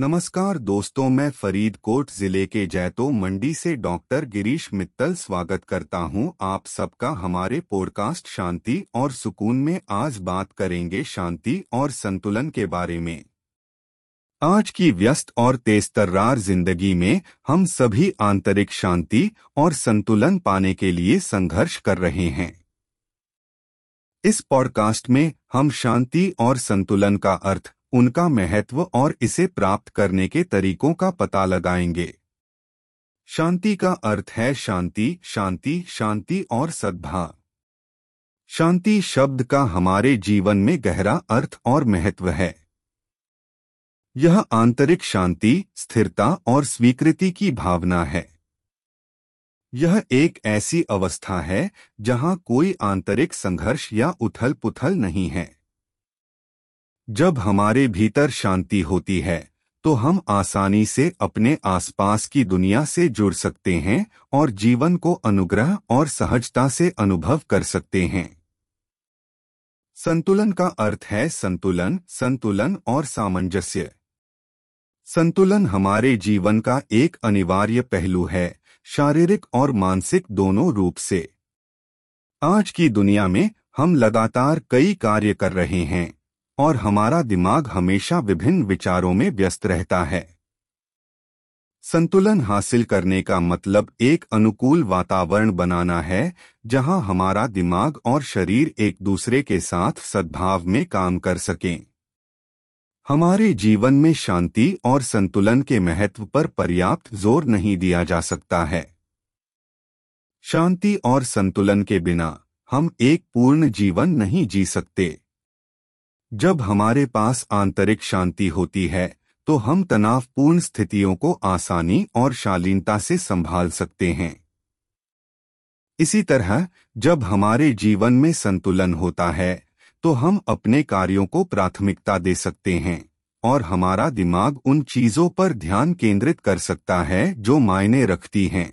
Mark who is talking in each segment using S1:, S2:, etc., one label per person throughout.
S1: नमस्कार दोस्तों, मैं फरीदकोट ज़िले के जैतो मंडी से डॉक्टर गिरीश मित्तल स्वागत करता हूँ। आप सबका हमारे पॉडकास्ट शांति और सुकून में आज बात करेंगे शांति और संतुलन के बारे में। आज की व्यस्त और तेज तर्रार ज़िंदगी में हम सभी आंतरिक शांति और संतुलन पाने के लिए संघर्ष कर रहे हैं। इस पॉडकास्ट में हम शांति और संतुलन का अर्थ उनका महत्व और इसे प्राप्त करने के तरीकों का पता लगाएँगे। शांति का अर्थ है शांति शांति शांति और सद्भाव। शांति शब्द का हमारे जीवन में गहरा अर्थ और महत्व है। यह आंतरिक शांति, स्थिरता और स्वीकृति की भावना है। यह एक ऐसी अवस्था है जहाँ कोई आंतरिक संघर्ष या उथल पुथल नहीं है। जब हमारे भीतर शांति होती है तो हम आसानी से अपने आसपास की दुनिया से जुड़ सकते हैं और जीवन को अनुग्रह और सहजता से अनुभव कर सकते हैं। संतुलन का अर्थ है संतुलन संतुलन और सामंजस्य। संतुलन हमारे जीवन का एक अनिवार्य पहलू है, शारीरिक और मानसिक दोनों रूप से। आज की दुनिया में हम लगातार कई कार्य कर रहे हैं। और हमारा दिमाग हमेशा विभिन्न विचारों में व्यस्त रहता है। संतुलन हासिल करने का मतलब एक अनुकूल वातावरण बनाना है, जहाँ हमारा दिमाग और शरीर एक दूसरे के साथ सद्भाव में काम कर सकें। हमारे जीवन में शांति और संतुलन के महत्व पर पर्याप्त ज़ोर नहीं दिया जा सकता है। शांति और संतुलन के बिना हम एक पूर्ण जीवन नहीं जी सकते। जब हमारे पास आंतरिक शांति होती है तो हम तनावपूर्ण स्थितियों को आसानी और शालीनता से संभाल सकते हैं। इसी तरह, जब हमारे जीवन में संतुलन होता है तो हम अपने कार्यों को प्राथमिकता दे सकते हैं, और हमारा दिमाग उन चीज़ों पर ध्यान केंद्रित कर सकता है जो मायने रखती हैं।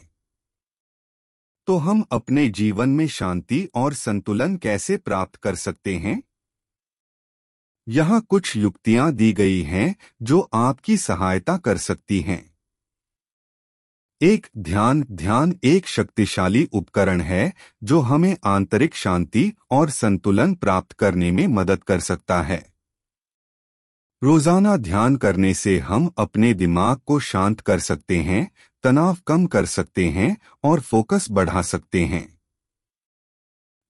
S1: तो हम अपने जीवन में शांति और संतुलन कैसे प्राप्त कर सकते हैं? यहाँ कुछ युक्तियाँ दी गई हैं जो आपकी सहायता कर सकती हैं। एक, ध्यान। ध्यान एक शक्तिशाली उपकरण है जो हमें आंतरिक शांति और संतुलन प्राप्त करने में मदद कर सकता है। रोज़ाना ध्यान करने से हम अपने दिमाग को शांत कर सकते हैं, तनाव कम कर सकते हैं और फोकस बढ़ा सकते हैं।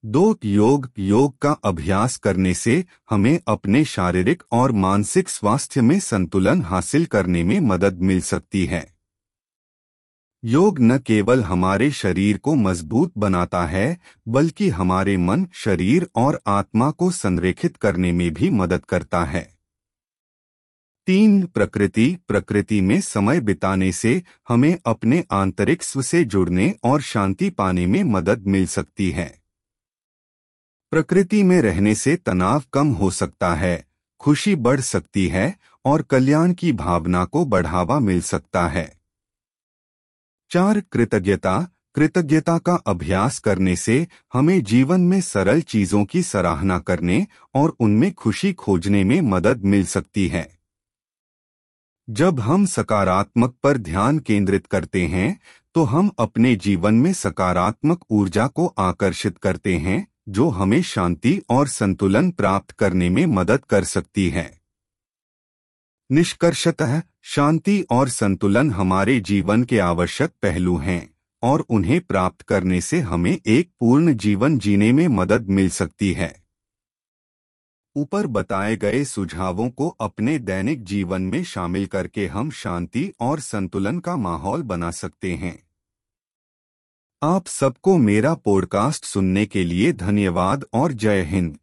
S1: दो योग योग का अभ्यास करने से हमें अपने शारीरिक और मानसिक स्वास्थ्य में संतुलन हासिल करने में मदद मिल सकती है। योग न केवल हमारे शरीर को मज़बूत बनाता है, बल्कि हमारे मन, शरीर और आत्मा को संरेखित करने में भी मदद करता है। तीन प्रकृति प्रकृति में समय बिताने से हमें अपने आंतरिक स्व से जुड़ने और शांति पाने में मदद मिल सकती है। प्रकृति में रहने से तनाव कम हो सकता है, खुशी बढ़ सकती है और कल्याण की भावना को बढ़ावा मिल सकता है। चार, कृतज्ञता। कृतज्ञता का अभ्यास करने से हमें जीवन में सरल चीज़ों की सराहना करने और उनमें खुशी खोजने में मदद मिल सकती है। जब हम सकारात्मक पर ध्यान केंद्रित करते हैं तो हम अपने जीवन में सकारात्मक ऊर्जा को आकर्षित करते हैं जो हमें शांति और संतुलन प्राप्त करने में मदद कर सकती है। निष्कर्षतः, शांति और संतुलन हमारे जीवन के आवश्यक पहलू हैं, और उन्हें प्राप्त करने से हमें एक पूर्ण जीवन जीने में मदद मिल सकती है। ऊपर बताए गए सुझावों को अपने दैनिक जीवन में शामिल करके हम शांति और संतुलन का माहौल बना सकते हैं। आप सबको मेरा पॉडकास्ट सुनने के लिए धन्यवाद और जय हिंद।